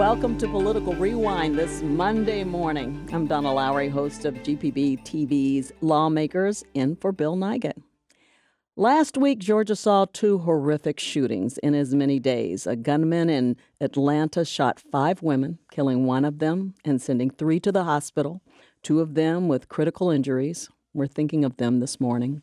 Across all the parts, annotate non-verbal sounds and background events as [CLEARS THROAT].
Welcome to Political Rewind this Monday morning. I'm Donna Lowry, host of GPB TV's Lawmakers, in for Bill Nigut. Last week, Georgia saw two horrific shootings in as many days. A gunman in Atlanta shot five women, killing one of them and sending three to the hospital, two of them with critical injuries. We're thinking of them this morning.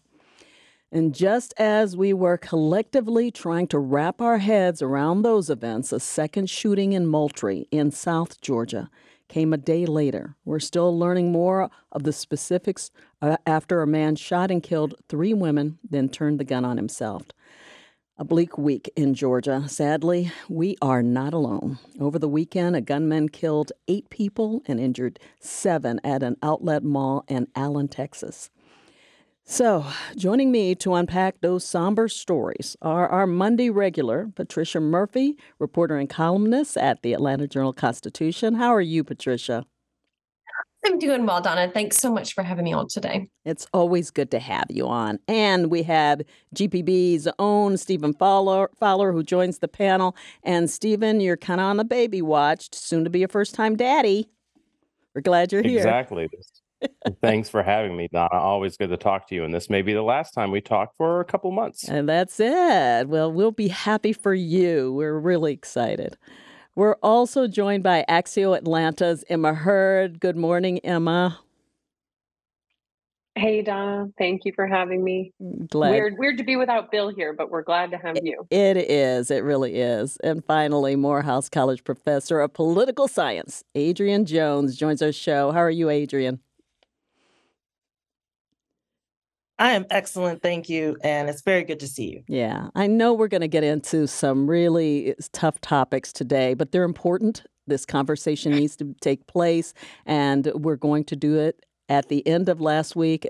And just as we were collectively trying to wrap our heads around those events, a second shooting in Moultrie in South Georgia came a day later. We're still learning more of the specifics uh, after a man shot and killed three women, then turned the gun on himself. A bleak week in Georgia. Sadly, we are not alone. Over the weekend, a gunman killed eight people and injured seven at an outlet mall in Allen, Texas. So, joining me to unpack those somber stories are our Monday regular, Patricia Murphy, reporter and columnist at the Atlanta Journal Constitution. How are you, Patricia? I'm doing well, Donna. Thanks so much for having me on today. It's always good to have you on. And we have GPB's own Stephen Fowler, Fowler who joins the panel. And Stephen, you're kind of on the baby watch, soon to be a first time daddy. We're glad you're here. Exactly. Thanks for having me, Donna. Always good to talk to you. And this may be the last time we talk for a couple months. And that's it. Well, we'll be happy for you. We're really excited. We're also joined by Axios Atlanta's Emma Hurt. Good morning, Emma. Hey Donna, thank you for having me. Mm, glad. Weird, weird to be without Bill here, but we're glad to have you. It is. It really is. And finally, Morehouse College professor of political science, Adrienne Jones, joins our show. How are you, Adrienne? I am excellent, thank you, and it's very good to see you. Yeah, I know we're going to get into some really tough topics today, but they're important. This conversation needs to take place, and we're going to do it at the end of last week.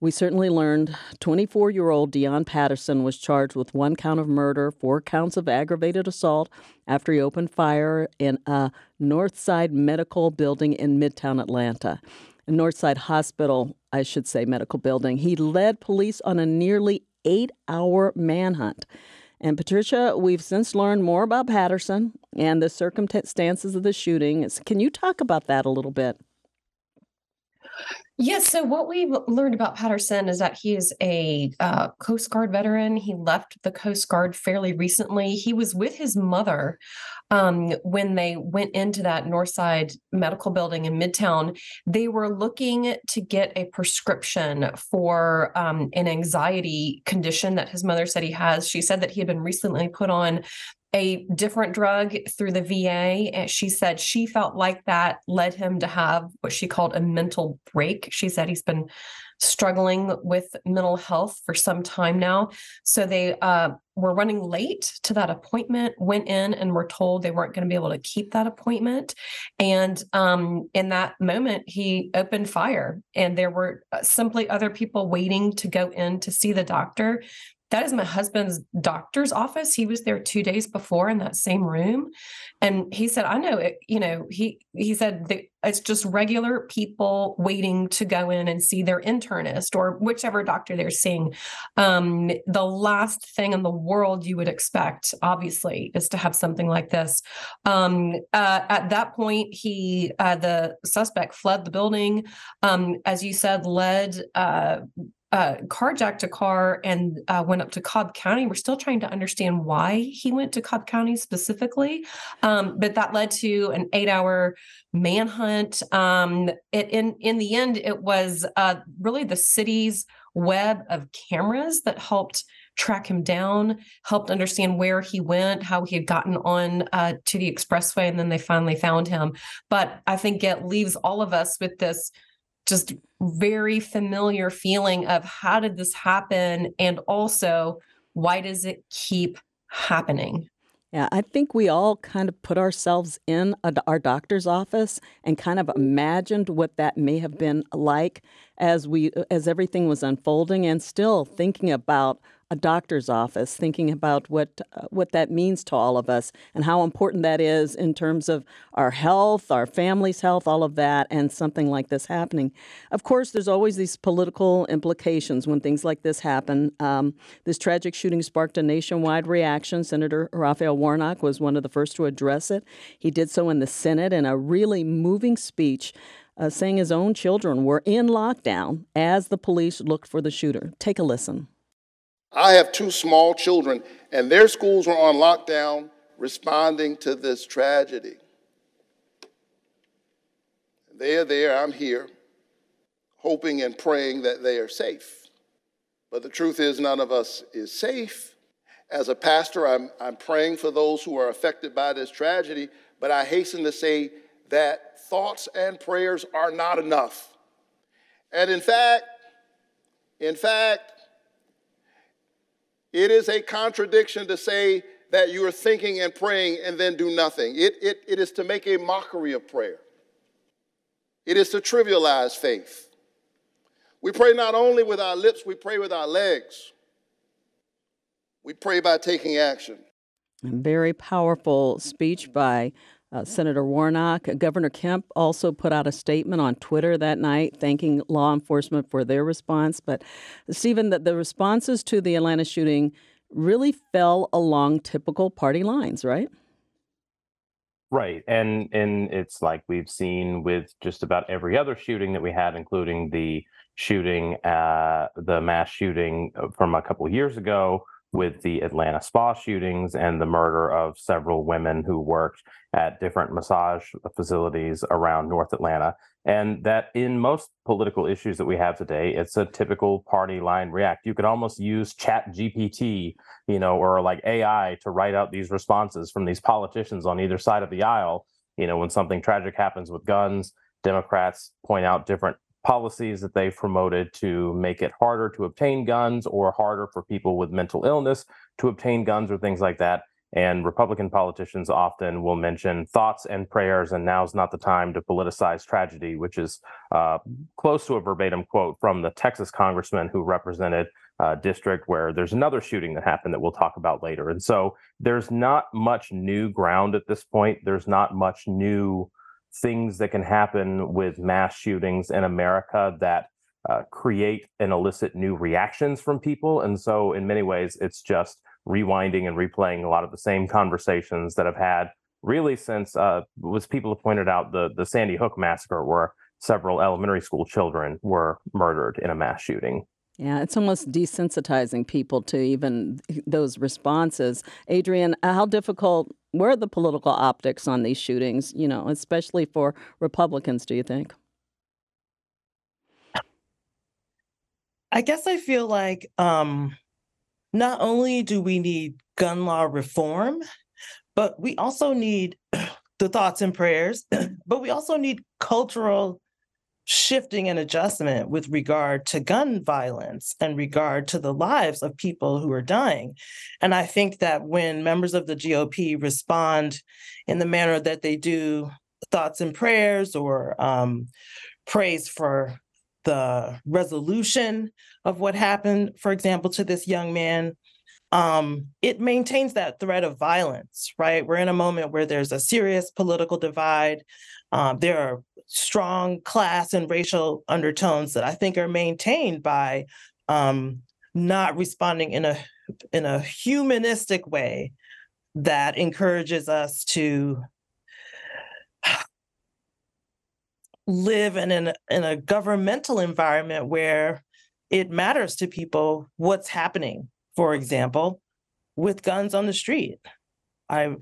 We certainly learned 24 year old Deion Patterson was charged with one count of murder, four counts of aggravated assault after he opened fire in a Northside medical building in Midtown Atlanta. Northside Hospital, I should say, medical building. He led police on a nearly eight hour manhunt. And Patricia, we've since learned more about Patterson and the circumstances of the shooting. Can you talk about that a little bit? Yes. so what we've learned about Patterson is that he is a uh, Coast Guard veteran. He left the Coast Guard fairly recently. He was with his mother um, when they went into that Northside Medical Building in Midtown. They were looking to get a prescription for um, an anxiety condition that his mother said he has. She said that he had been recently put on a different drug through the VA. And she said she felt like that led him to have what she called a mental break. She said he's been struggling with mental health for some time now. So they uh, were running late to that appointment, went in and were told they weren't going to be able to keep that appointment. And um, in that moment, he opened fire, and there were uh, simply other people waiting to go in to see the doctor that is my husband's doctor's office. He was there two days before in that same room. And he said, I know it, you know, he he said it's just regular people waiting to go in and see their internist or whichever doctor they're seeing. Um, the last thing in the world you would expect, obviously, is to have something like this. Um, uh, at that point, he uh, the suspect fled the building. Um, as you said, led uh, uh, carjacked a car and uh, went up to Cobb County. We're still trying to understand why he went to Cobb County specifically, um, but that led to an eight-hour manhunt. Um, it, in in the end, it was uh, really the city's web of cameras that helped track him down, helped understand where he went, how he had gotten on uh, to the expressway, and then they finally found him. But I think it leaves all of us with this just very familiar feeling of how did this happen? And also why does it keep happening? Yeah, I think we all kind of put ourselves in a, our doctor's office and kind of imagined what that may have been like as we as everything was unfolding and still thinking about a doctor's office, thinking about what uh, what that means to all of us and how important that is in terms of our health, our family's health, all of that, and something like this happening. Of course, there's always these political implications when things like this happen. Um, this tragic shooting sparked a nationwide reaction. Senator Raphael Warnock was one of the first to address it. He did so in the Senate in a really moving speech. Uh, saying his own children were in lockdown as the police looked for the shooter. Take a listen. I have two small children, and their schools were on lockdown responding to this tragedy. They are there, I'm here, hoping and praying that they are safe. But the truth is, none of us is safe. As a pastor, I'm, I'm praying for those who are affected by this tragedy, but I hasten to say that thoughts and prayers are not enough. And in fact, in fact, it is a contradiction to say that you are thinking and praying and then do nothing. It, it, it is to make a mockery of prayer, it is to trivialize faith. We pray not only with our lips, we pray with our legs. We pray by taking action. Very powerful speech by uh, Senator Warnock. Governor Kemp also put out a statement on Twitter that night thanking law enforcement for their response. But, Stephen, the, the responses to the Atlanta shooting really fell along typical party lines, right? Right. And and it's like we've seen with just about every other shooting that we had, including the shooting, uh, the mass shooting uh, from a couple years ago, with the Atlanta spa shootings and the murder of several women who worked at different massage facilities around North Atlanta. And that in most political issues that we have today, it's a typical party line react. You could almost use Chat GPT, you know, or like AI to write out these responses from these politicians on either side of the aisle. You know, when something tragic happens with guns, Democrats point out different policies that they've promoted to make it harder to obtain guns or harder for people with mental illness to obtain guns or things like that. And Republican politicians often will mention thoughts and prayers, and now's not the time to politicize tragedy, which is uh, close to a verbatim quote from the Texas congressman who represented a district where there's another shooting that happened that we'll talk about later. And so there's not much new ground at this point. There's not much new things that can happen with mass shootings in America that uh, create and elicit new reactions from people. And so, in many ways, it's just rewinding and replaying a lot of the same conversations that have had really since uh, was people have pointed out the the Sandy Hook massacre, where several elementary school children were murdered in a mass shooting. Yeah, it's almost desensitizing people to even those responses. Adrienne, how difficult were the political optics on these shootings, you know, especially for Republicans, do you think? I guess I feel like um, not only do we need gun law reform, but we also need [CLEARS THROAT] the thoughts and prayers, [CLEARS THROAT] but we also need cultural shifting and adjustment with regard to gun violence and regard to the lives of people who are dying. And I think that when members of the GOP respond in the manner that they do, thoughts and prayers or um, praise for the resolution of what happened, for example, to this young man. Um, it maintains that threat of violence, right? We're in a moment where there's a serious political divide. Um, there are strong class and racial undertones that I think are maintained by um, not responding in a in a humanistic way that encourages us to live in an in a governmental environment where it matters to people what's happening. For example with guns on the street. I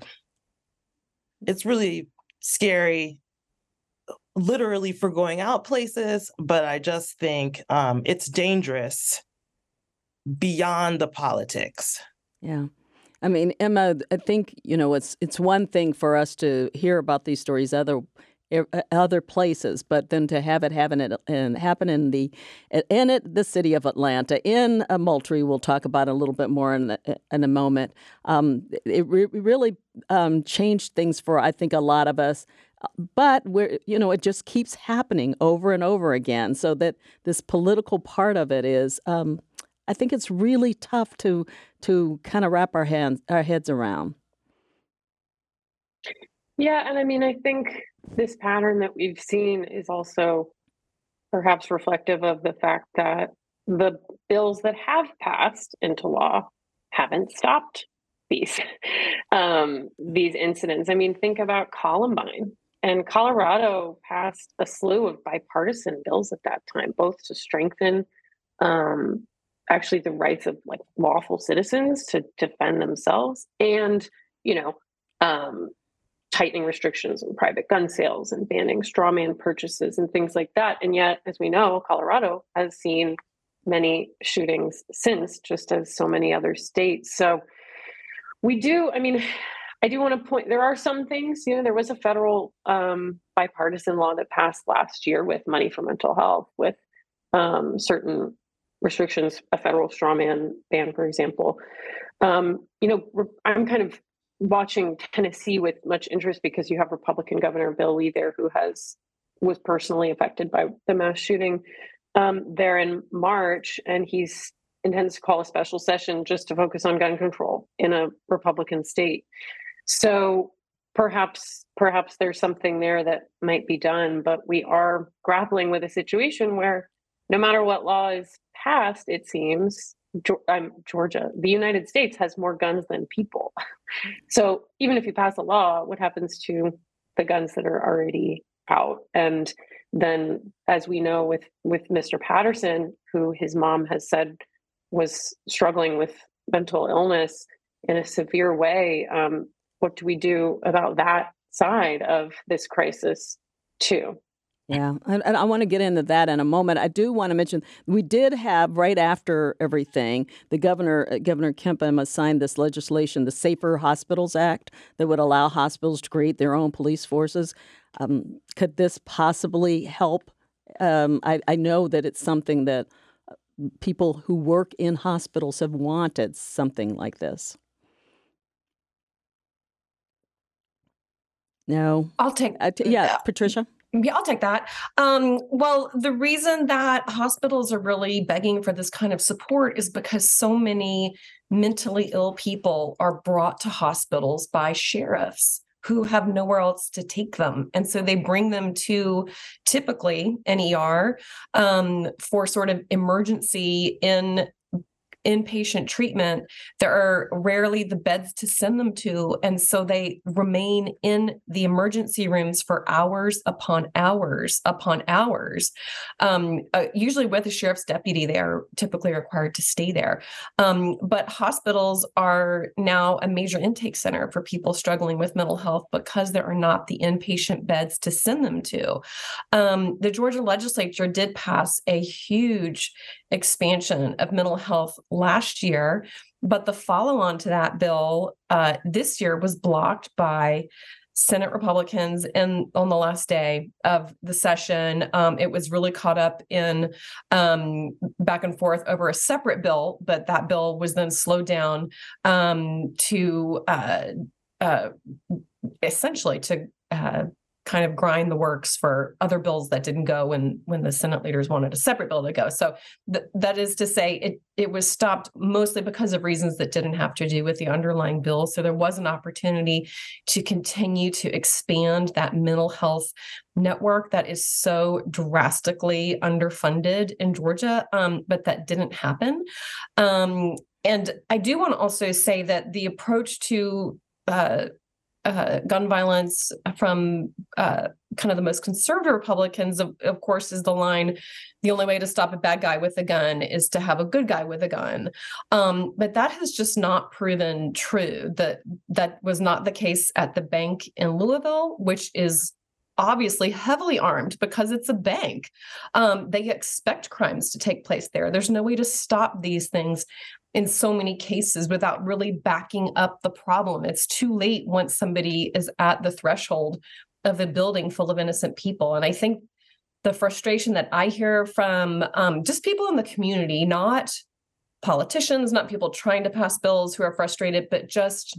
it's really scary literally for going out places, but I just think um, it's dangerous beyond the politics. Yeah. I mean, Emma, I think, you know, it's it's one thing for us to hear about these stories other other places, but then to have it happen in, happen in the in it, the city of Atlanta, in Moultrie, we'll talk about a little bit more in, the, in a moment. Um, it re- really um, changed things for I think a lot of us but we're you know it just keeps happening over and over again so that this political part of it is um, i think it's really tough to to kind of wrap our hands our heads around yeah and i mean i think this pattern that we've seen is also perhaps reflective of the fact that the bills that have passed into law haven't stopped these [LAUGHS] um, these incidents. I mean, think about Columbine. And Colorado passed a slew of bipartisan bills at that time, both to strengthen um, actually the rights of like lawful citizens to defend themselves and, you know, um, tightening restrictions on private gun sales and banning straw man purchases and things like that. And yet, as we know, Colorado has seen many shootings since, just as so many other states. So we do, I mean, I do want to point there are some things, you know, there was a federal um, bipartisan law that passed last year with money for mental health, with um, certain restrictions, a federal straw man ban, for example. Um, you know, I'm kind of watching Tennessee with much interest because you have Republican Governor Bill Lee there who has was personally affected by the mass shooting um, there in March, and he's intends to call a special session just to focus on gun control in a Republican state. So perhaps perhaps there's something there that might be done, but we are grappling with a situation where no matter what law is passed, it seems um, Georgia, the United States has more guns than people. [LAUGHS] so even if you pass a law, what happens to the guns that are already out? And then, as we know with with Mr. Patterson, who his mom has said was struggling with mental illness in a severe way, um, what do we do about that side of this crisis too? Yeah, and, I want to get into that in a moment. I do want to mention we did have right after everything, the governor, uh, Governor Kemp, signed this legislation, the Safer Hospitals Act, that would allow hospitals to create their own police forces. Um, could this possibly help? Um, I, I know that it's something that uh, people who work in hospitals have wanted something like this. No. I'll take uh, t- yeah, Patricia. Yeah, I'll take that. Um, well, the reason that hospitals are really begging for this kind of support is because so many mentally ill people are brought to hospitals by sheriffs who have nowhere else to take them. And so they bring them to typically an ER um, for sort of emergency in inpatient treatment, there are rarely the beds to send them to. And so they remain in the emergency rooms for hours upon hours upon hours. Um, uh, usually with a sheriff's deputy, they are typically required to stay there. Um, but hospitals are now a major intake center for people struggling with mental health because there are not the inpatient beds to send them to. Um, the Georgia legislature did pass a huge expansion of mental health last year, but the follow on to that bill uh, this year was blocked by Senate Republicans and on the last day of the session. Um, it was really caught up in um, back and forth over a separate bill, but that bill was then slowed down um, to uh, uh, essentially to uh, kind of grind the works for other bills that didn't go when when the Senate leaders wanted a separate bill to go. So th- that is to say, it it was stopped mostly because of reasons that didn't have to do with the underlying bill. So there was an opportunity to continue to expand that mental health network that is so drastically underfunded in Georgia, um, but that didn't happen. Um, and I do want to also say that the approach to uh, uh, gun violence from uh, kind of the most conservative Republicans, of, of, course, is the line the only way to stop a bad guy with a gun is to have a good guy with a gun. Um, but that has just not proven true. That that was not the case at the bank in Louisville, which is obviously heavily armed because it's a bank. Um, they expect crimes to take place there. There's no way to stop these things in so many cases without really backing up the problem. It's too late once somebody is at the threshold of a building full of innocent people. And I think the frustration that I hear from um, just people in the community, not politicians, not people trying to pass bills who are frustrated, but just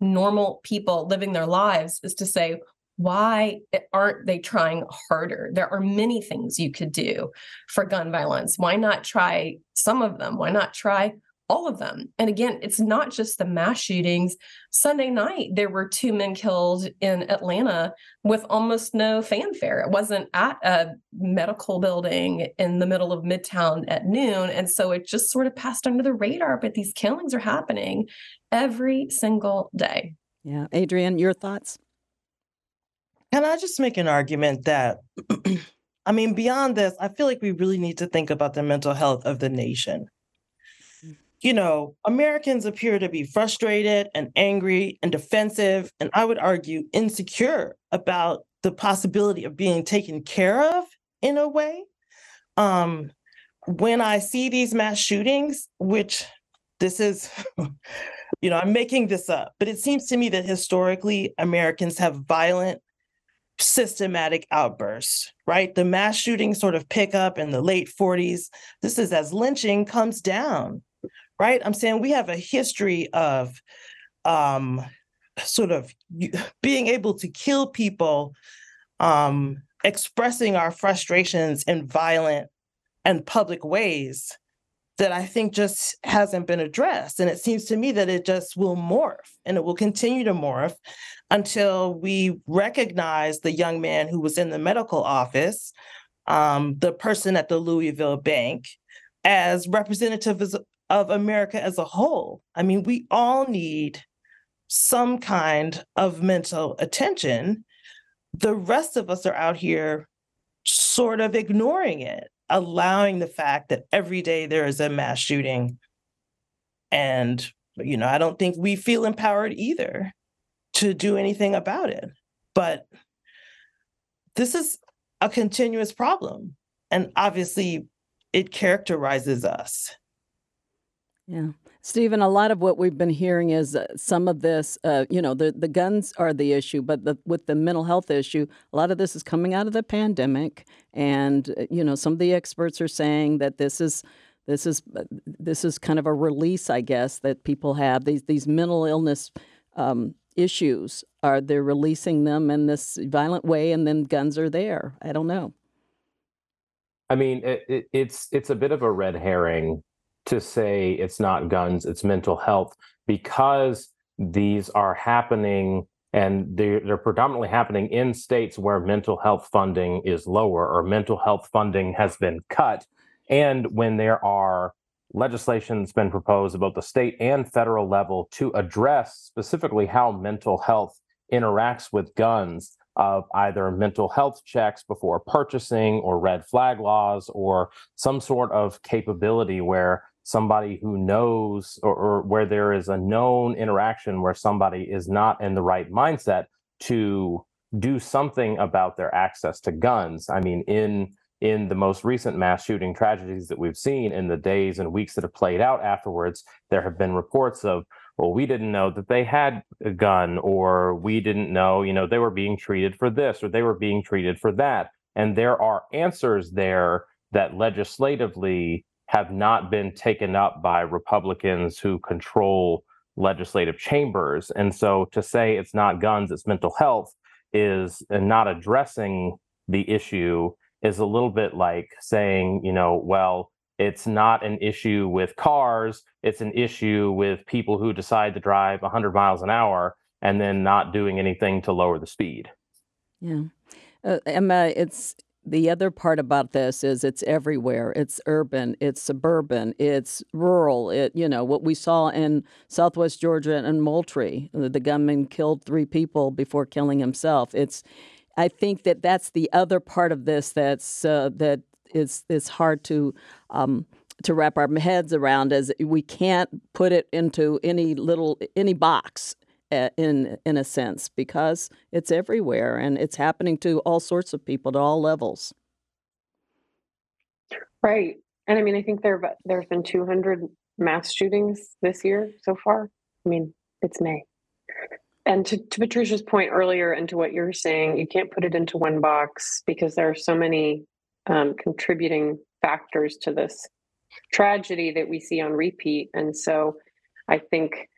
normal people living their lives, is to say, why aren't they trying harder? There are many things you could do for gun violence. Why not try some of them? Why not try all of them. And again, it's not just the mass shootings. Sunday night, there were two men killed in Atlanta with almost no fanfare. It wasn't at a medical building in the middle of Midtown at noon. And so it just sort of passed under the radar, but these killings are happening every single day. Yeah. Adrienne, your thoughts? Can I just make an argument that, [CLEARS THROAT] I mean, beyond this, I feel like we really need to think about the mental health of the nation you know, Americans appear to be frustrated and angry and defensive, and I would argue insecure about the possibility of being taken care of in a way. Um, when I see these mass shootings, which this is, [LAUGHS] you know, I'm making this up, but it seems to me that historically Americans have violent, systematic outbursts, right? The mass shootings sort of pick up in the late 40s. This is as lynching comes down right? I'm saying we have a history of um, sort of being able to kill people, um, expressing our frustrations in violent and public ways that I think just hasn't been addressed. And it seems to me that it just will morph and it will continue to morph until we recognize the young man who was in the medical office, um, the person at the Louisville bank, as representatives of America as a whole. I mean, we all need some kind of mental attention. The rest of us are out here sort of ignoring it, allowing the fact that every day there is a mass shooting. And, you know, I don't think we feel empowered either to do anything about it. But this is a continuous problem. And obviously, it characterizes us. Yeah. Stephen, a lot of what we've been hearing is uh, some of this, uh, you know, the, the guns are the issue, but the, with the mental health issue, a lot of this is coming out of the pandemic. And, uh, you know, some of the experts are saying that this is. This is uh, this is kind of a release, I guess, that people have these these mental illness um, issues. Are they're releasing them in this violent way, and then guns are there? I don't know. I mean, it, it, it's it's a bit of a red herring to say it's not guns, it's mental health, because these are happening and they're, they're predominantly happening in states where mental health funding is lower or mental health funding has been cut. And when there are legislation that's been proposed about the state and federal level to address specifically how mental health interacts with guns of either mental health checks before purchasing or red flag laws or some sort of capability where somebody who knows or, or, where there is a known interaction where somebody is not in the right mindset to do something about their access to guns. I mean in in the most recent mass shooting tragedies that we've seen in the days and weeks that have played out afterwards there have been reports of well we didn't know that they had a gun or we didn't know you know they were being treated for this or they were being treated for that. And there are answers there that legislatively have not been taken up by Republicans who control legislative chambers. And so to say it's not guns, it's mental health is not addressing the issue is a little bit like saying, you know, well, it's not an issue with cars, it's an issue with people who decide to drive 100 miles an hour and then not doing anything to lower the speed. Yeah. Uh, Emma, it's the other part about this is it's everywhere. It's urban, it's suburban, it's rural. It you know what we saw in Southwest Georgia and Moultrie. The gunman killed three people before killing himself. It's I think that that's the other part of this that's uh, that is is hard to. Um, to wrap our heads around as we can't put it into any little any box in in a sense because it's everywhere and it's happening to all sorts of people at all levels. Right, and I mean, I think there there's been 200 mass shootings this year so far. I mean, it's May. and to, to Patricia's point earlier, and to what you're saying, you can't put it into one box because there are so many um, contributing factors to this tragedy that we see on repeat. And so I think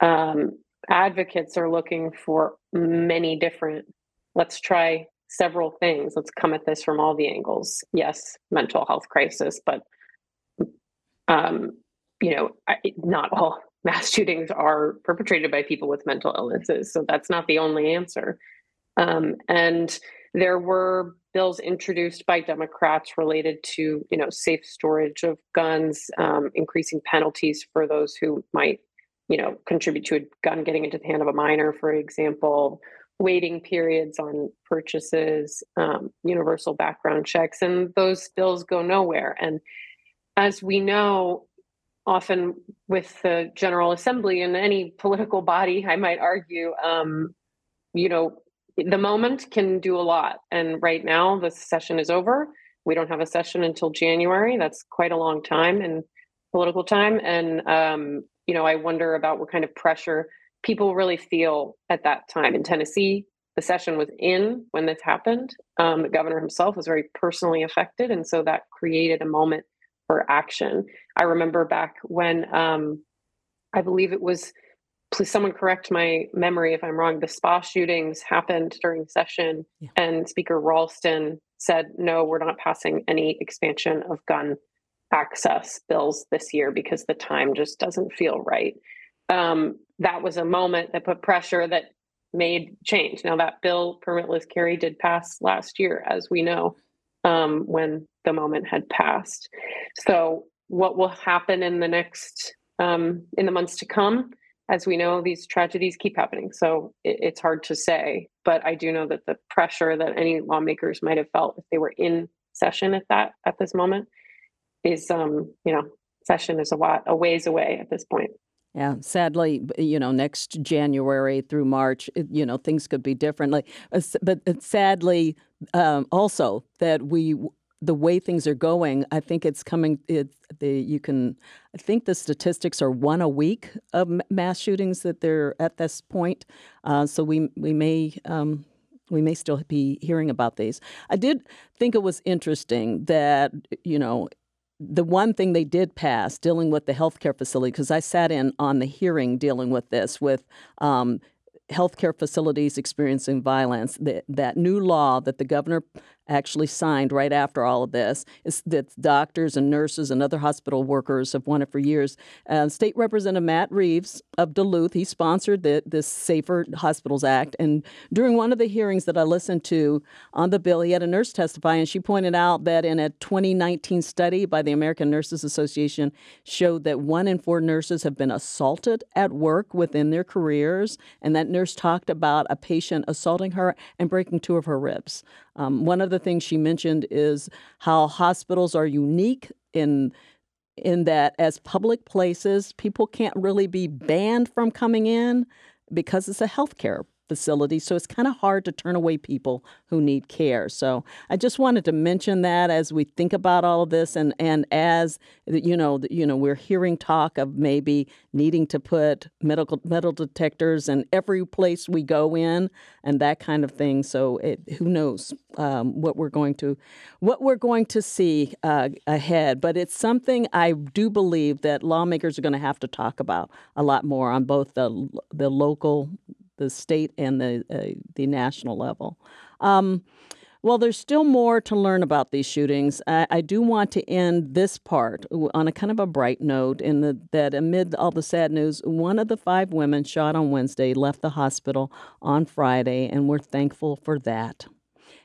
um, advocates are looking for many different, let's try several things. Let's come at this from all the angles. Yes, mental health crisis, but um, you know, not all [LAUGHS] mass shootings are perpetrated by people with mental illnesses. So that's not the only answer. Um, and there were bills introduced by Democrats related to, you know, safe storage of guns, um, increasing penalties for those who might, you know, contribute to a gun getting into the hand of a minor, for example, waiting periods on purchases, um, universal background checks, and those bills go nowhere. And as we know, often with the General Assembly and any political body, I might argue, um, you know, the moment can do a lot. And right now, the session is over. We don't have a session until January. That's quite a long time in political time. And, um, you know, I wonder about what kind of pressure people really feel at that time. In Tennessee, the session was in when this happened. Um, the governor himself was very personally affected. And so that created a moment for action. I remember back when um, I believe it was, please someone correct my memory if I'm wrong, the spa shootings happened during session, yeah. and Speaker Ralston said, no, we're not passing any expansion of gun access bills this year because the time just doesn't feel right. Um, that was a moment that put pressure that made change. Now, that bill, permitless carry, did pass last year, as we know um, when the moment had passed. So, what will happen in the next um, in the months to come? As we know, these tragedies keep happening, so it, it's hard to say. But I do know that the pressure that any lawmakers might have felt if they were in session at that at this moment is, um, you know, session is a lot a ways away at this point. Yeah, sadly, you know, next January through March, you know, things could be different. Like, uh, but sadly, um, also that we the way things are going, I think it's coming. It, the, you can, I think the statistics are one a week of mass shootings that they're at this point. Uh, so we we may um, we may still be hearing about these. I did think it was interesting that you know the one thing they did pass dealing with the healthcare facility because I sat in on the hearing dealing with this with. Um, healthcare facilities experiencing violence. That, that new law that the governor actually signed right after all of this is that doctors and nurses and other hospital workers have wanted for years. Uh, State Representative Matt Reeves of Duluth, he sponsored the, this Safer Hospitals Act. And during one of the hearings that I listened to on the bill, he had a nurse testify, and she pointed out that in a 2019 study by the American Nurses Association showed that one in four nurses have been assaulted at work within their careers. And that nurse talked about a patient assaulting her and breaking two of her ribs. Um, one of the things she mentioned is how hospitals are unique in in that as public places, people can't really be banned from coming in because it's a healthcare facility. So it's kind of hard to turn away people who need care. So I just wanted to mention that as we think about all of this, and and as you know, you know, we're hearing talk of maybe needing to put medical metal detectors in every place we go in, and that kind of thing. So it, who knows um, what we're going to what we're going to see uh, ahead. But it's something I do believe that lawmakers are going to have to talk about a lot more on both the the local the state and the uh, the national level. Um, well, there's still more to learn about these shootings. I, I, do want to end this part on a kind of a bright note in the, that amid all the sad news, one of the five women shot on Wednesday left the hospital on Friday, and we're thankful for that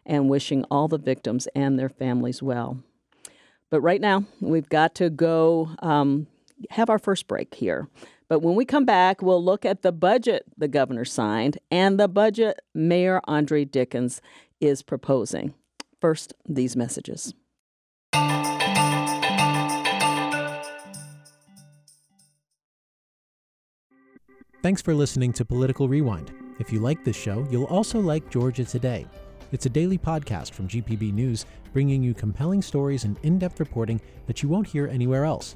and wishing all the victims and their families well. But right now, we've got to go um, have our first break here. But when we come back, we'll look at the budget the governor signed and the budget Mayor Andre Dickens is proposing. First, these messages. Thanks for listening to Political Rewind. If you like this show, you'll also like Georgia Today. It's a daily podcast from GPB News, bringing you compelling stories and in depth reporting that you won't hear anywhere else.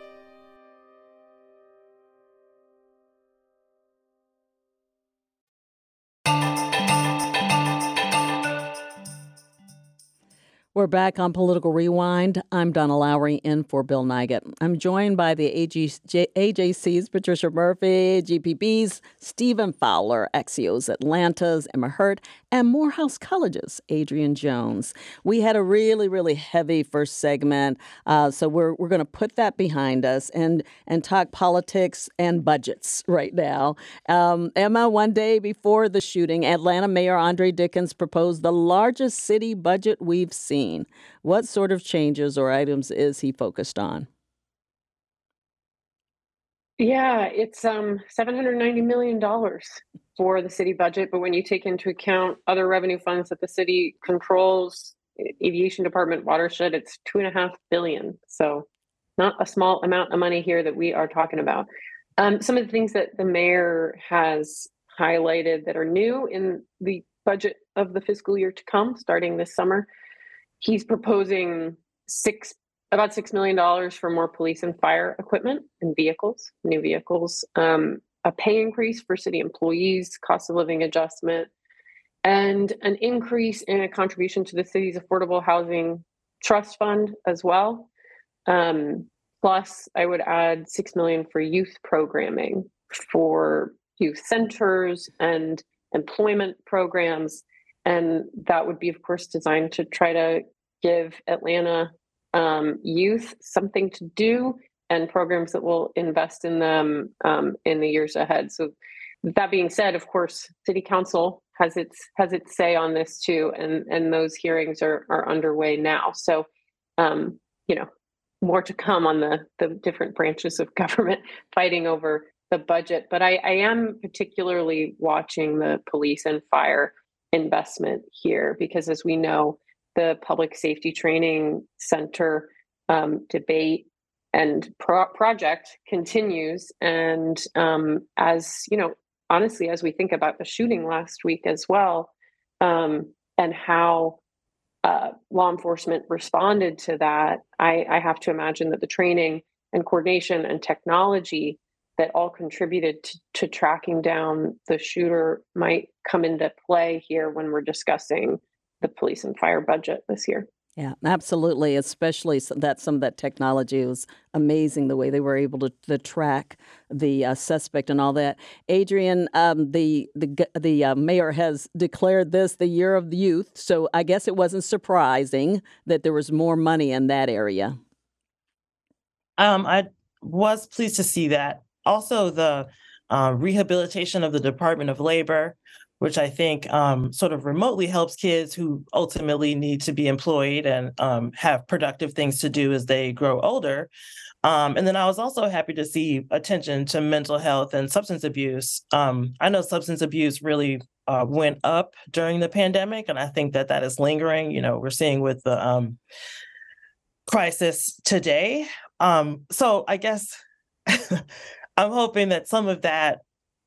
We're back on Political Rewind. I'm Donna Lowry in for Bill Nigut. I'm joined by the AJC's Patricia Murphy, GPB's Stephen Fowler, Axios Atlanta's Emma Hurt, and Morehouse College's Adrienne Jones. We had a really, really heavy first segment, uh, so we're, we're going to put that behind us and, and talk politics and budgets [LAUGHS] right now. Um, Emma, one day before the shooting, Atlanta Mayor Andre Dickens proposed the largest city budget we've seen. What sort of changes or items is he focused on? Yeah, it's um, $790 million for the city budget. But when you take into account other revenue funds that the city controls, aviation department, watershed, it's two and a half billion. So not a small amount of money here that we are talking about. Um, some of the things that the mayor has highlighted that are new in the budget of the fiscal year to come, starting this summer, he's proposing six about six million dollars for more police and fire equipment and vehicles, new vehicles, um, a pay increase for city employees, cost of living adjustment, and an increase in a contribution to the city's affordable housing trust fund as well. Um, plus, I would add six million for youth programming for youth centers and employment programs and that would be, of course, designed to try to give Atlanta um, youth something to do and programs that will invest in them um, in the years ahead. So, that being said, of course, City Council has its has its say on this too, and and those hearings are are underway now. So, um, you know, more to come on the the different branches of [LAUGHS] government fighting over the budget. But I, I am particularly watching the police and fire investment here because, as we know, the Public Safety Training Center um, debate and pro- project continues. And um, as you know, honestly, as we think about the shooting last week as well, um, and how uh, law enforcement responded to that, I, I have to imagine that the training and coordination and technology that all contributed to, to tracking down the shooter might come into play here when we're discussing the police and fire budget this year. Yeah, absolutely. Especially that some of that technology was amazing. The way they were able to, to track the uh, suspect and all that. Adrienne, um, the the the uh, mayor has declared this the year of the youth, so I guess it wasn't surprising that there was more money in that area. Um, I was pleased to see that also the uh, rehabilitation of the Department of Labor, which I think um, sort of remotely helps kids who ultimately need to be employed and um, have productive things to do as they grow older. Um, and then I was also happy to see attention to mental health and substance abuse. Um, I know substance abuse really uh, went up during the pandemic, and I think that that is lingering. You know, we're seeing with the um, crisis today. Um, so I guess [LAUGHS] I'm hoping that some of that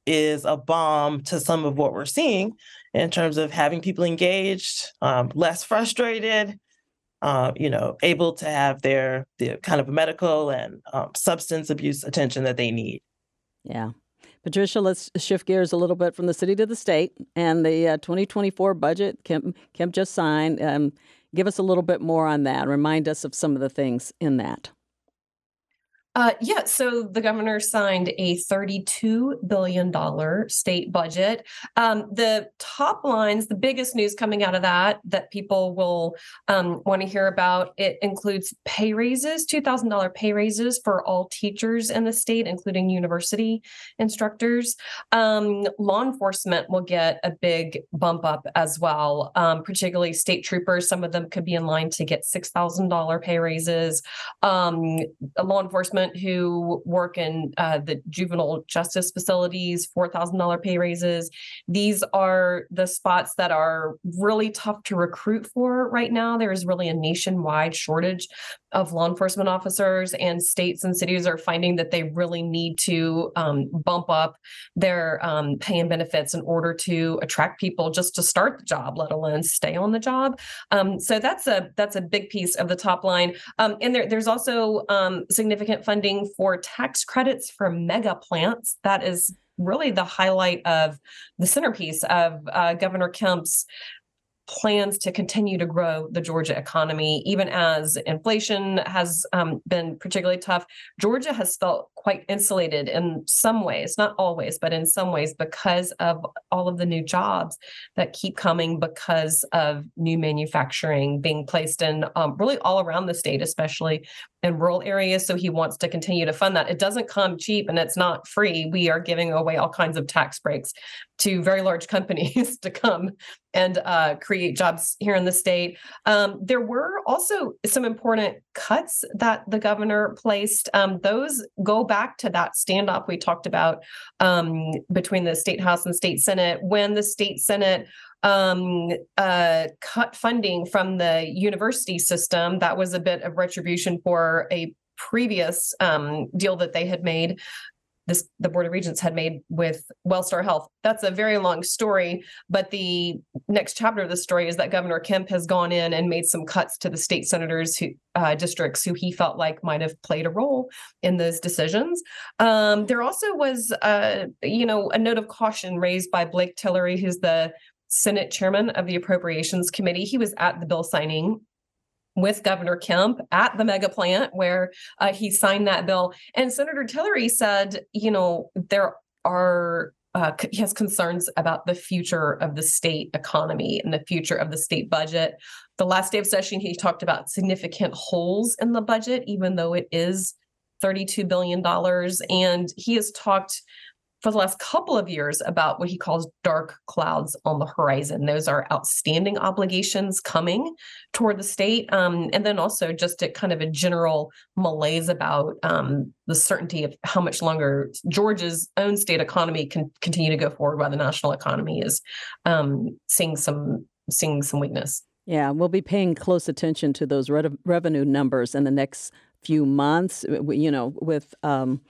is a balm to some of what we're seeing in terms of having people engaged, um, less frustrated, uh, you know, able to have their the kind of medical and um, substance abuse attention that they need. Yeah. Patricia, let's shift gears a little bit from the city to the state and the uh, 2024 budget. Kemp, Kemp just signed. Um, give us a little bit more on that. Remind us of some of the things in that. Uh, yeah, so the governor signed a $32 billion state budget. Um, the top lines, the biggest news coming out of that that people will um, want to hear about, it includes pay raises, $2,000 pay raises for all teachers in the state, including university instructors. Um, law enforcement will get a big bump up as well, um, particularly state troopers. Some of them could be in line to get $6,000 pay raises. Um, law enforcement who work in uh, the juvenile justice facilities, $4,000 pay raises. These are the spots that are really tough to recruit for right now. There is really a nationwide shortage of law enforcement officers, and states and cities are finding that they really need to um, bump up their um, pay and benefits in order to attract people just to start the job, let alone stay on the job. Um, so that's a that's a big piece of the top line. Um, and there, there's also um, significant funding for tax credits for mega plants. That is really the highlight of the centerpiece of uh, Governor Kemp's plans to continue to grow the Georgia economy, even as inflation has um, been particularly tough. Georgia has felt quite insulated in some ways, not always, but in some ways, because of all of the new jobs that keep coming because of new manufacturing being placed in um, really all around the state, especially in rural areas. So he wants to continue to fund that. It doesn't come cheap and it's not free. We are giving away all kinds of tax breaks to very large [LAUGHS] companies to come and uh, create jobs here in the state. Um, there were also some important cuts that the governor placed. Um, those go back to that standoff we talked about um, between the state house and state senate when the state senate um, uh, cut funding from the university system. That was a bit of retribution for a previous um, deal that they had made this the board of regents had made with wellstar health that's a very long story but the next chapter of the story is that governor kemp has gone in and made some cuts to the state senators who uh, districts who he felt like might have played a role in those decisions um, there also was uh, you know a note of caution raised by blake tillery who's the senate chairman of the appropriations committee he was at the bill signing with Governor Kemp at the mega plant where uh, he signed that bill. And Senator Tillery said, you know, there are uh, he has concerns about the future of the state economy and the future of the state budget. The last day of session, he talked about significant holes in the budget, even though it is $32 billion. And he has talked for the last couple of years about what he calls dark clouds on the horizon. Those are outstanding obligations coming toward the state. Um, and then also just a kind of a general malaise about um, the certainty of how much longer Georgia's own state economy can continue to go forward while the national economy is um, seeing some seeing some weakness. Yeah, we'll be paying close attention to those re- revenue numbers in the next few months. You know, with um,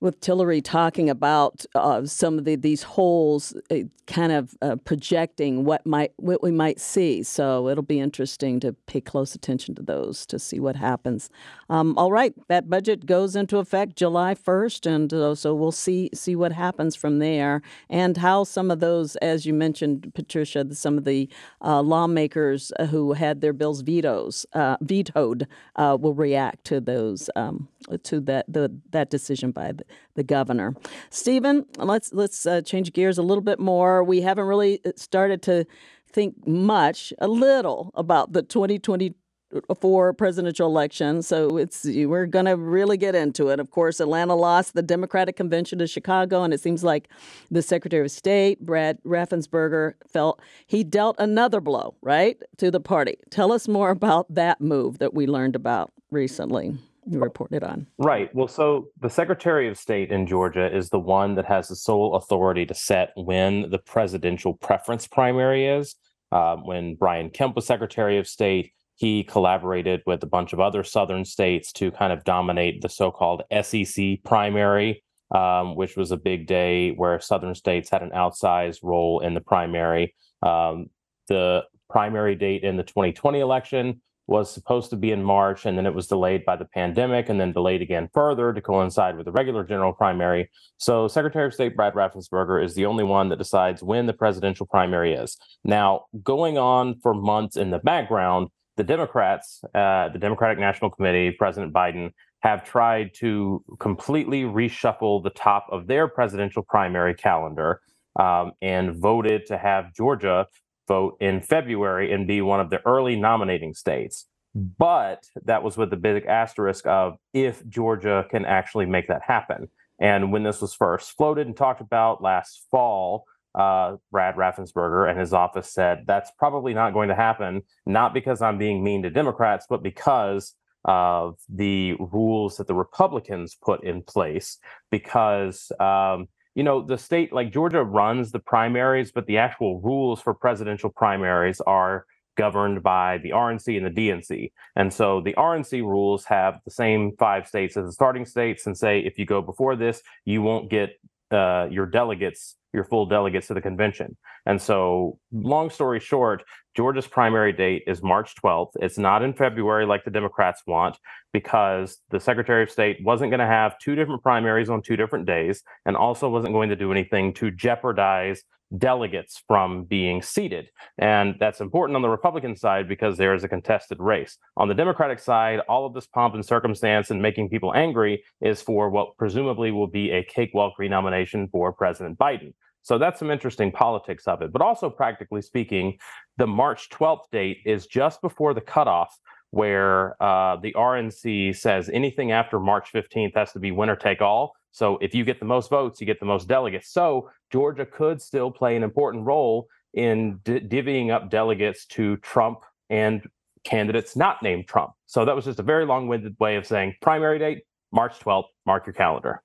with Tillery talking about uh, some of the, these holes, uh, kind of uh, projecting what might what we might see. So it'll be interesting to pay close attention to those to see what happens. Um, all right, that budget goes into effect July first, and uh, so we'll see see what happens from there, and how some of those, as you mentioned, Patricia, some of the uh, lawmakers uh, who had their bills vetoes vetoed will react to those um, to that the, that decision by the the governor. Stephen, let's let's uh, change gears a little bit more. We haven't really uh, started to think much, a little about the 2024 presidential election. So it's we're going to really get into it. Of course, Atlanta lost the Democratic convention to Chicago, and it seems like the Secretary of State Brad Raffensperger felt he dealt another blow right to the party. Tell us more about that move that we learned about recently you reported on. Right. Well, so the Secretary of State in Georgia is the one that has the sole authority to set when the presidential preference primary is. Uh, when Brian Kemp was Secretary of State, he collaborated with a bunch of other Southern states to kind of dominate the so called SEC primary, um, which was a big day where Southern states had an outsized role in the primary. Um, the primary date in the 2020 election was supposed to be in March, and then it was delayed by the pandemic, and then delayed again further to coincide with the regular general primary. So, Secretary of State Brad Raffensperger is the only one that decides when the presidential primary is. Now, going on for months in the background, the Democrats, uh, the Democratic National Committee, President Biden, have tried to completely reshuffle the top of their presidential primary calendar um, and voted to have Georgia vote in February and be one of the early nominating states. But that was with the big asterisk of if Georgia can actually make that happen. And when this was first floated and talked about last fall, uh, Brad Raffensperger and his office said that's probably not going to happen, not because I'm being mean to Democrats, but because of the rules that the Republicans put in place because. Um, you know, the state like Georgia runs the primaries, but the actual rules for presidential primaries are governed by the RNC and the DNC. And so the RNC rules have the same five states as the starting states and say if you go before this, you won't get uh, your delegates, your full delegates to the convention. And so, long story short, Georgia's primary date is March 12th. It's not in February like the Democrats want because the Secretary of State wasn't going to have two different primaries on two different days and also wasn't going to do anything to jeopardize delegates from being seated. And that's important on the Republican side because there is a contested race. On the Democratic side, all of this pomp and circumstance and making people angry is for what presumably will be a cakewalk renomination for President Biden. So that's some interesting politics of it. But also, practically speaking, the March 12th date is just before the cutoff where uh, the RNC says anything after March 15th has to be winner take all. So if you get the most votes, you get the most delegates. So Georgia could still play an important role in d- divvying up delegates to Trump and candidates not named Trump. So that was just a very long winded way of saying primary date, March 12th, mark your calendar.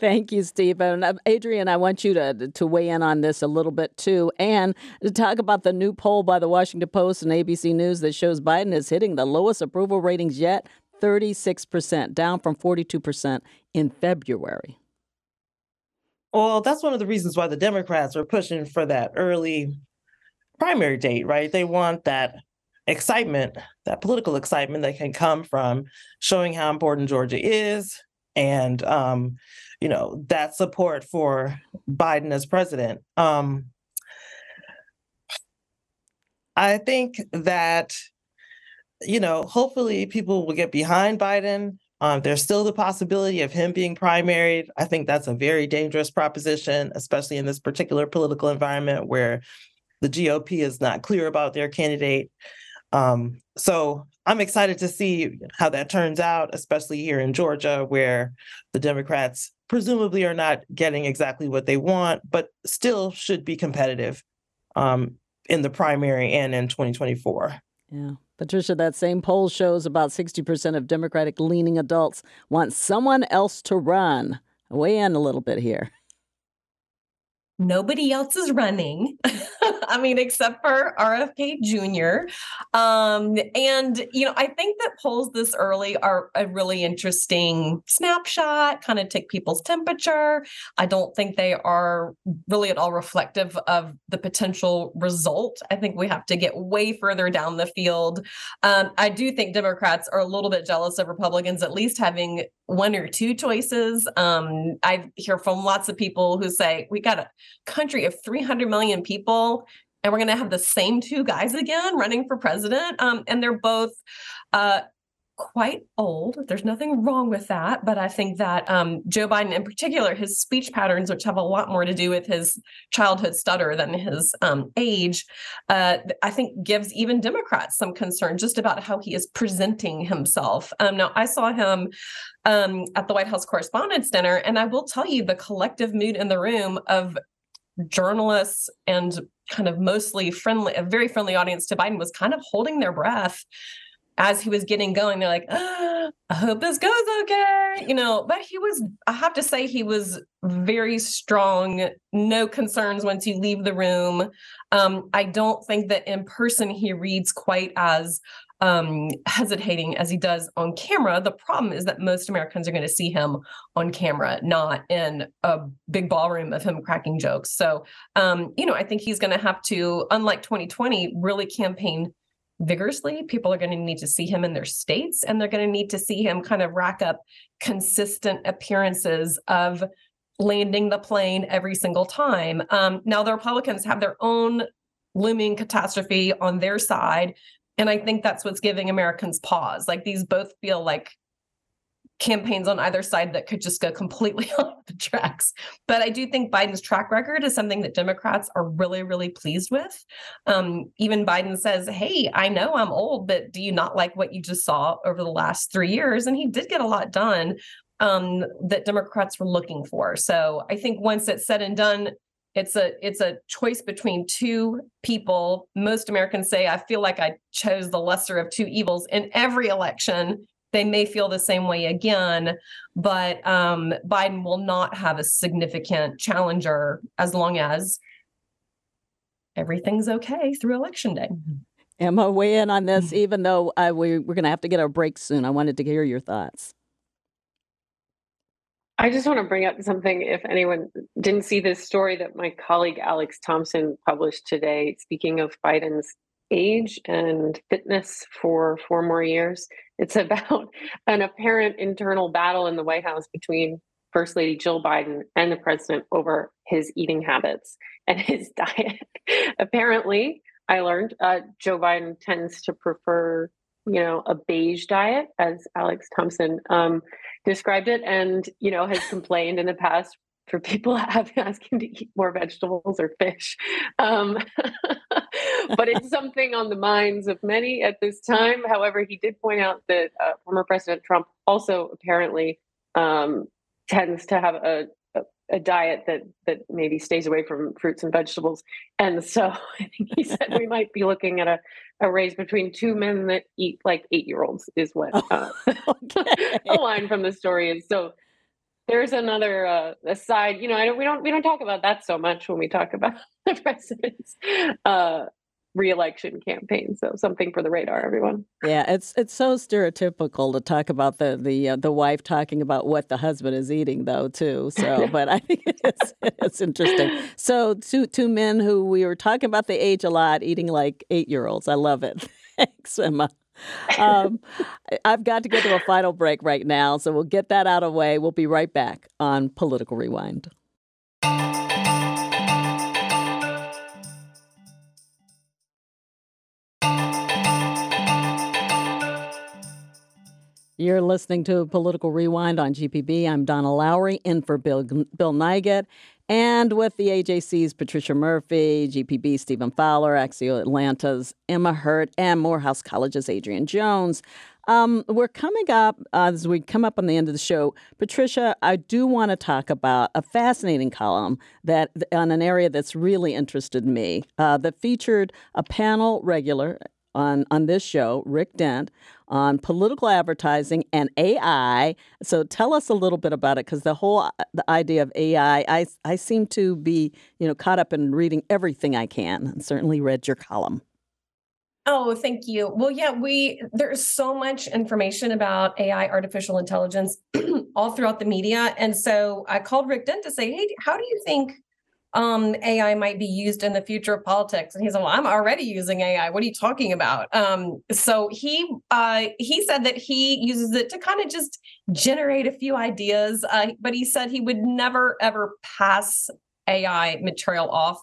Thank you, Stephen. Uh, Adrienne, I want you to to weigh in on this a little bit too, and to talk about the new poll by the Washington Post and ABC News that shows Biden is hitting the lowest approval ratings yet, 36%, down from 42% in February. Well, that's one of the reasons why the Democrats are pushing for that early primary date, right? They want that excitement, that political excitement that can come from showing how important Georgia is and um, you know, that support for Biden as president. Um I think that you know, hopefully people will get behind Biden. Um, there's still the possibility of him being primaried. I think that's a very dangerous proposition, especially in this particular political environment where the GOP is not clear about their candidate. Um, so I'm excited to see how that turns out, especially here in Georgia, where the Democrats presumably are not getting exactly what they want, but still should be competitive um, in the primary and in 2024. Yeah. Patricia, that same poll shows about 60% of Democratic leaning adults want someone else to run. Weigh in a little bit here nobody else is running. [LAUGHS] I mean, except for RFK Jr. Um, and, you know, I think that polls this early are a really interesting snapshot, kind of take people's temperature. I don't think they are really at all reflective of the potential result. I think we have to get way further down the field. Um, I do think Democrats are a little bit jealous of Republicans at least having one or two choices. Um, I hear from lots of people who say, we got a country of 300 million people and we're going to have the same two guys again running for president. Um, and they're both uh, quite old. There's nothing wrong with that. But I think that um, Joe Biden, in particular, his speech patterns, which have a lot more to do with his childhood stutter than his um, age, uh, I think gives even Democrats some concern just about how he is presenting himself. Um, now, I saw him um, at the White House Correspondents' Dinner, and I will tell you the collective mood in the room of journalists and kind of mostly friendly, a very friendly audience to Biden was kind of holding their breath as he was getting going, they're like, oh, I hope this goes okay. You know, but he was, I have to say, he was very strong, no concerns once you leave the room. Um, I don't think that in person he reads quite as um, hesitating as he does on camera. The problem is that most Americans are going to see him on camera, not in a big ballroom of him cracking jokes. So, um, you know, I think he's going to have to, unlike 2020, really campaign vigorously. People are going to need to see him in their states, and they're going to need to see him kind of rack up consistent appearances of landing the plane every single time. Um, now, the Republicans have their own looming catastrophe on their side. And I think that's what's giving Americans pause. Like these both feel like campaigns on either side that could just go completely [LAUGHS] off the tracks. But I do think Biden's track record is something that Democrats are really, really pleased with. Um, even Biden says, Hey, I know I'm old, but do you not like what you just saw over the last three years? And he did get a lot done um, that Democrats were looking for. So I think once it's said and done, it's a it's a choice between two people most americans say i feel like i chose the lesser of two evils in every election they may feel the same way again, but um, Biden will not have a significant challenger as long as everything's okay through election day. Mm-hmm. Emma, weigh in on this, even though I, we, we're going to have to get our break soon. I wanted to hear your thoughts. I just want to bring up something if anyone didn't see this story that my colleague Alex Thompson published today, speaking of Biden's age and fitness for four more years. It's [LAUGHS] about an apparent internal battle in the White House between First Lady Jill Biden and the president over his eating habits and [LAUGHS] his diet. Apparently, I learned uh, Joe Biden tends to prefer, you know, a beige diet, as Alex Thompson um, described it, and you know has complained in the past for people [LAUGHS] him to eat more vegetables or fish. Um, [LAUGHS] but it's something on the minds of many at this time. However, he did point out that uh, former President Trump also apparently um, tends to have a, a, a diet that that maybe stays away from fruits and vegetables. And so [LAUGHS] I think he said we might be looking at a, a race between two men that eat like eight year olds is what uh, okay. a line from the story is. So there's another uh, aside. You know, I don't, we don't we don't talk about that so much when we talk about [LAUGHS] the president's uh, reelection campaign. So something for the radar, everyone. Yeah, it's it's so stereotypical to talk about the the uh, the wife talking about what the husband is eating, though, too. So, [LAUGHS] but I think it's it's interesting. So, two two men who we were talking about the age a lot, eating like eight year olds. I love it. [LAUGHS] Thanks, Emma. Um, I've got to get to a final break right now, so we'll get that out of the way. We'll be right back on Political Rewind. You're listening to Political Rewind on GPB. I'm Donna Lowry, in for Bill, Bill Nigut, and with the AJC's Patricia Murphy, GPB Stephen Fowler, Axios Atlanta's Emma Hurt, and Morehouse College's Adrienne Jones. Um, we're coming up uh, as we come up on the end of the show. Patricia, I do want to talk about a fascinating column that on an area that's really interested me uh, that featured a panel regular on on this show, Rick Dent, on political advertising and AI. So tell us a little bit about it, because the whole uh, the idea of AI, I I seem to be you know caught up in reading everything I can, and certainly read your column. Oh, thank you. Well, yeah, we there's so much information about AI, artificial intelligence, [CLEARS THROAT] all throughout the media, and so I called Rick Dent to say, hey, how do you think um, AI might be used in the future of politics. And he's like, well, I'm already using AI. What are you talking about? Um, so he uh, he said that he uses it to kind of just generate a few ideas, uh, but he said he would never ever pass AI material off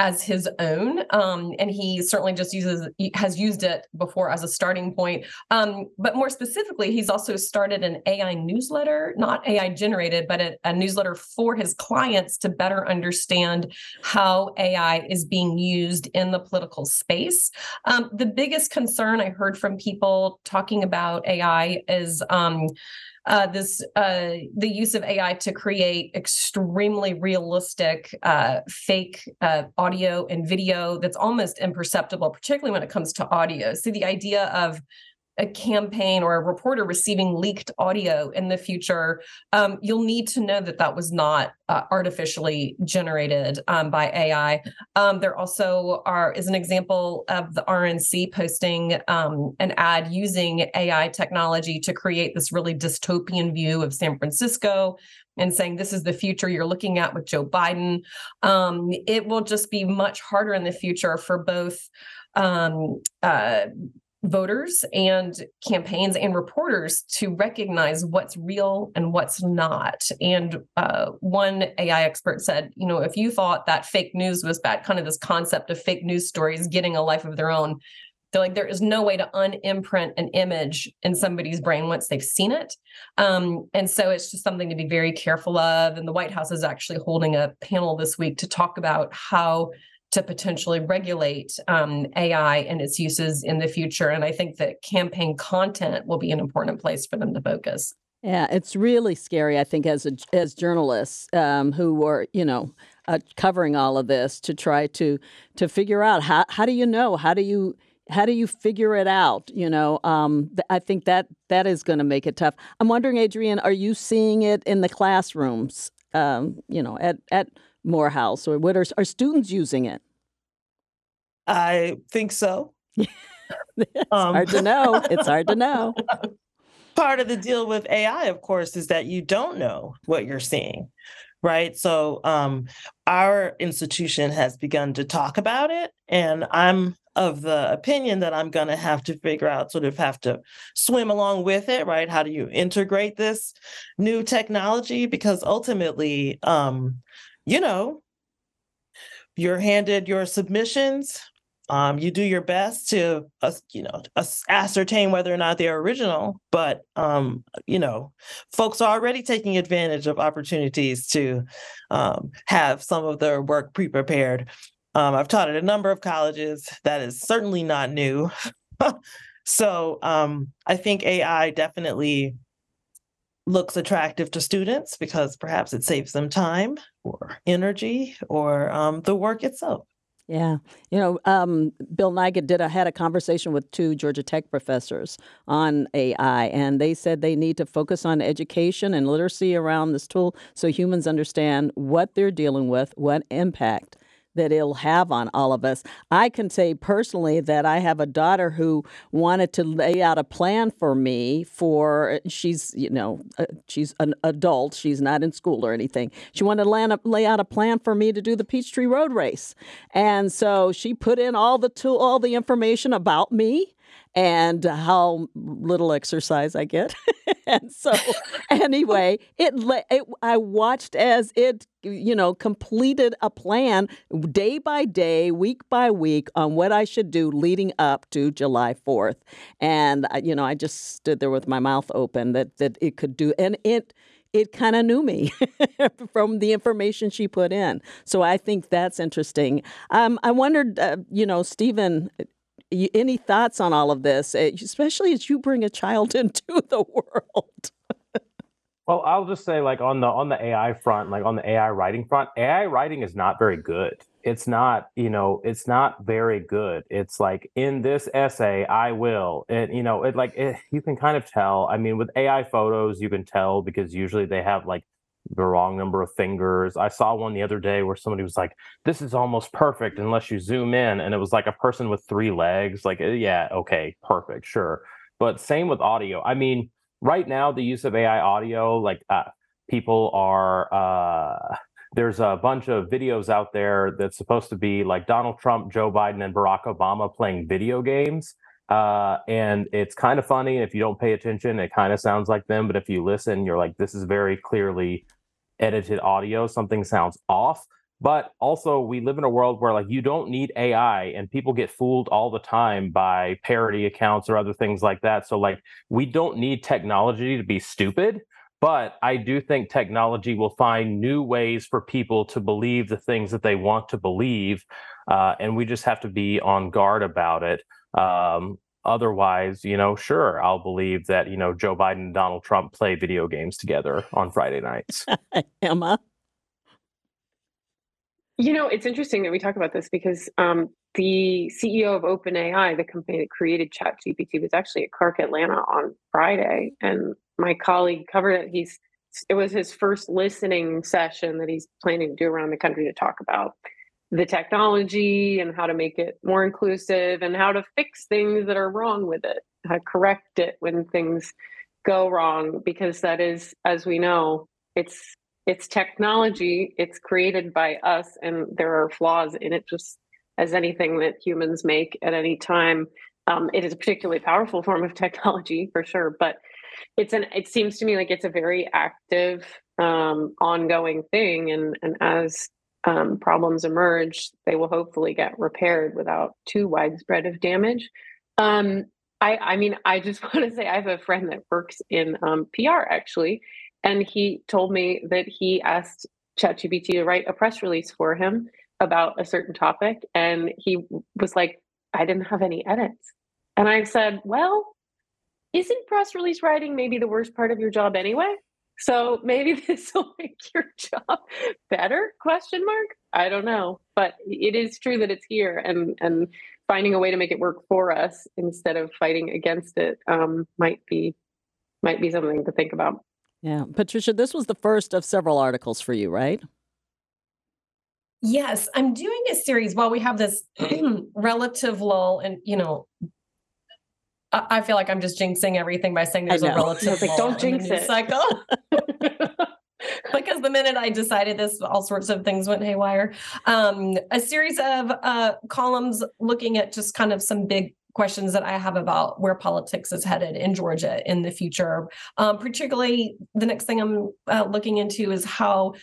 as his own um, and he certainly just uses has used it before as a starting point. Um, but more specifically he's also started an ai newsletter not ai generated but a, a, newsletter for his clients to better understand how ai is being used in the political space. Um, the biggest concern i heard from people talking about ai is um, uh, this uh, the use of AI to create extremely realistic uh, fake uh, audio and video that's almost imperceptible, particularly when it comes to audio. So the idea of a campaign or a reporter receiving leaked audio in the future, um, you'll need to know that that was not uh, artificially generated um, by AI. Um, there also are is an example of the RNC posting um, an ad using AI technology to create this really dystopian view of San Francisco and saying this is the future you're looking at with Joe Biden. Um, it will just be much harder in the future for both um, uh, voters and campaigns and reporters to recognize what's real and what's not. And uh, one AI expert said, you know, if you thought that fake news was bad, kind of this concept of fake news stories getting a life of their own, they're like, there is no way to unimprint an image in somebody's brain once they've seen it. Um, and so it's just something to be very careful of. And the White House is actually holding a panel this week to talk about how to potentially regulate um, AI and its uses in the future. And I think that campaign content will be an important place for them to focus. Yeah, it's really scary. I think as a, as journalists um, who are, you know, uh, covering all of this to try to to figure out how how do you know how do you how do you figure it out? You know, um, th- I think that that is going to make it tough. I'm wondering, Adrienne, are you seeing it in the classrooms? Um, you know, at at Morehouse, or what are are students using it? I think so. [LAUGHS] it's um, hard to know. It's hard to know. [LAUGHS] Part of the deal with AI, of course, is that you don't know what you're seeing, right? So um, our institution has begun to talk about it, and I'm of the opinion that I'm going to have to figure out, sort of have to swim along with it, right? How do you integrate this new technology? Because ultimately, um, you know, you're handed your submissions. Um, you do your best to, uh, you know, ascertain whether or not they're original. But um, you know, folks are already taking advantage of opportunities to um, have some of their work pre-prepared. Um, I've taught at a number of colleges. That is certainly not new. [LAUGHS] so um, I think AI definitely looks attractive to students because perhaps it saves them time or energy or um, the work itself. Yeah, you know, um, Bill Nigut did a, had a conversation with two Georgia Tech professors on AI, and they said they need to focus on education and literacy around this tool so humans understand what they're dealing with, what impact that it'll have on all of us. I can say personally that I have a daughter who wanted to lay out a plan for me for she's you know uh, she's an adult she's not in school or anything. She wanted to lay, out a plan for me to do the Peachtree Road Race, and so she put in all the tool all the information about me and how little exercise I get. [LAUGHS] and so, anyway, it, it, I watched as it, you know, completed a plan day by day, week by week on what I should do leading up to July 4th. And, you know, I just stood there with my mouth open that, that it could do. And it, it kind of knew me [LAUGHS] from the information she put in. So I think that's interesting. Um, I wondered, uh, you know, Stephen, any thoughts on all of this, eh, especially as you bring a child [LAUGHS] into the world? well, I'll just say, like on the on the AI front, like on the AI writing front, AI writing is not very good. It's not, you know, it's not very good. It's like in this essay, I will, and you know, it like it, you can kind of tell. I mean, with AI photos, you can tell because usually they have like the wrong number of fingers. I saw one the other day where somebody was like, "This is almost perfect unless you zoom in," and it was like a person with three legs. Like, eh, yeah, okay, perfect, sure. But same with audio. I mean, right now the use of AI audio, like uh, people are. Uh, there's a bunch of videos out there that's supposed to be like Donald Trump, Joe Biden, and Barack Obama playing video games. Uh, and it's kind of funny. If you don't pay attention, it kind of sounds like them. But if you listen, you're like, this is very clearly edited audio, something sounds off. But also, we live in a world where like you don't need AI, and people get fooled all the time by parody accounts or other things like that. So like we don't need technology to be stupid. But I do think technology will find new ways for people to believe the things that they want to believe. Uh, and we just have to be on guard about it. Um, otherwise, you know, sure, I'll believe that, you know, Joe Biden and Donald Trump play video games together on Friday nights. [LAUGHS] Emma? You know, it's interesting that we talk about this because um, the CEO of OpenAI, the company that created ChatGPT, was actually at Clark Atlanta on Friday, and my colleague covered it. He's it was his first listening session that he's planning to do around the country to talk about the technology and how to make it more inclusive and how to fix things that are wrong with it, how to correct it when things go wrong, because that is, as we know, it's it's technology, it's created by us, and there are flaws in it, just as anything that humans make at any time. Um, it is a particularly powerful form of [LAUGHS] technology for sure, but it's an it seems to me like it's a very active um, ongoing thing and and as um, problems emerge, they will hopefully get repaired without too widespread of damage. Um, I, I, mean, I just [LAUGHS] want to say I have a friend that works in um, PR actually, and he told me that he asked ChatGPT to write a press release for him about a certain topic, and he was like, "I didn't have any edits," and I said, "Well." Isn't press release writing maybe the worst part of your job anyway? So maybe [LAUGHS] this will make your job better? Question mark. I don't know, but it is true that it's here, and and finding a way to make it work for us instead of fighting against it um, might be might be something to think about. Yeah, Patricia, this was the first of several articles for you, right? Yes, I'm doing a series while we have this [CLEARS THROAT] relative lull, and you know, I, feel like I'm just jinxing everything by saying there's a relative like, don't jinx it. cycle. [LAUGHS] [LAUGHS] because the minute I decided this, all sorts of things went haywire. Um, a series of uh, columns looking at just kind of some big questions that I have about where politics is headed in Georgia in the future. Um, particularly, the next thing I'm uh, looking into is how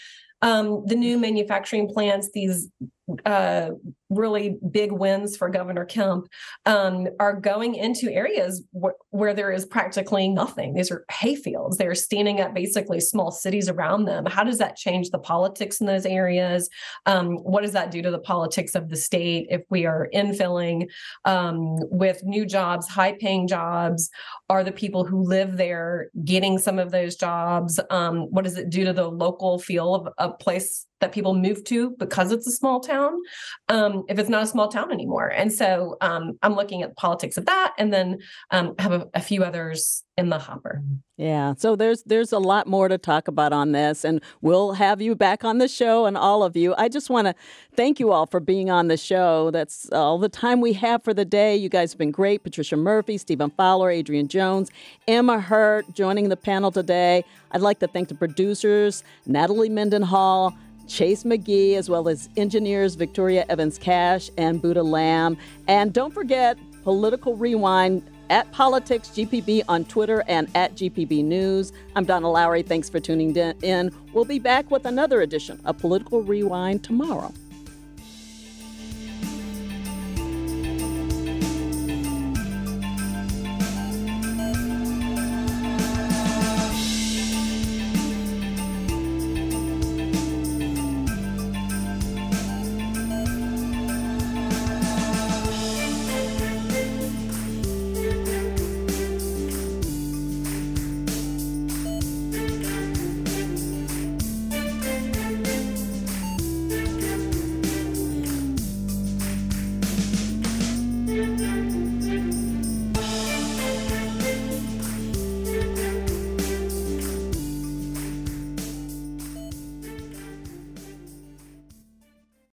um, the new manufacturing plants, these uh, really big wins for Governor Kemp, um, are going into areas wh- where there is practically nothing. These are hayfields. They're standing up basically small cities around them. How does that change the politics in those areas? Um, what does that do to the politics of the state if we are infilling um, with new jobs, high paying jobs? Are the people who live there getting some of those jobs? Um, what does it do to the local feel of a place that people move to because it's a small town um, if it's not a small town anymore and so um, i'm looking at the politics of that and then um, have a, a few others in the hopper Yeah, so there's there's a lot more to talk about on this, and we'll have you back on the show, and all of you. I just want to thank you all for being on the show. That's all the time we have for the day. You guys have been great. Patricia Murphy, Stephen Fowler, Adrienne Jones, Emma Hurt joining the panel today. I'd like to thank the producers, Natalie Mendenhall. Chase McGee, as well as engineers Victoria Evans Cash and Buddha Lamb. And don't forget Political Rewind at Politics GPB on Twitter and at GPB News. I'm Donna Lowry. Thanks for tuning in. We'll be back with another edition of Political Rewind tomorrow.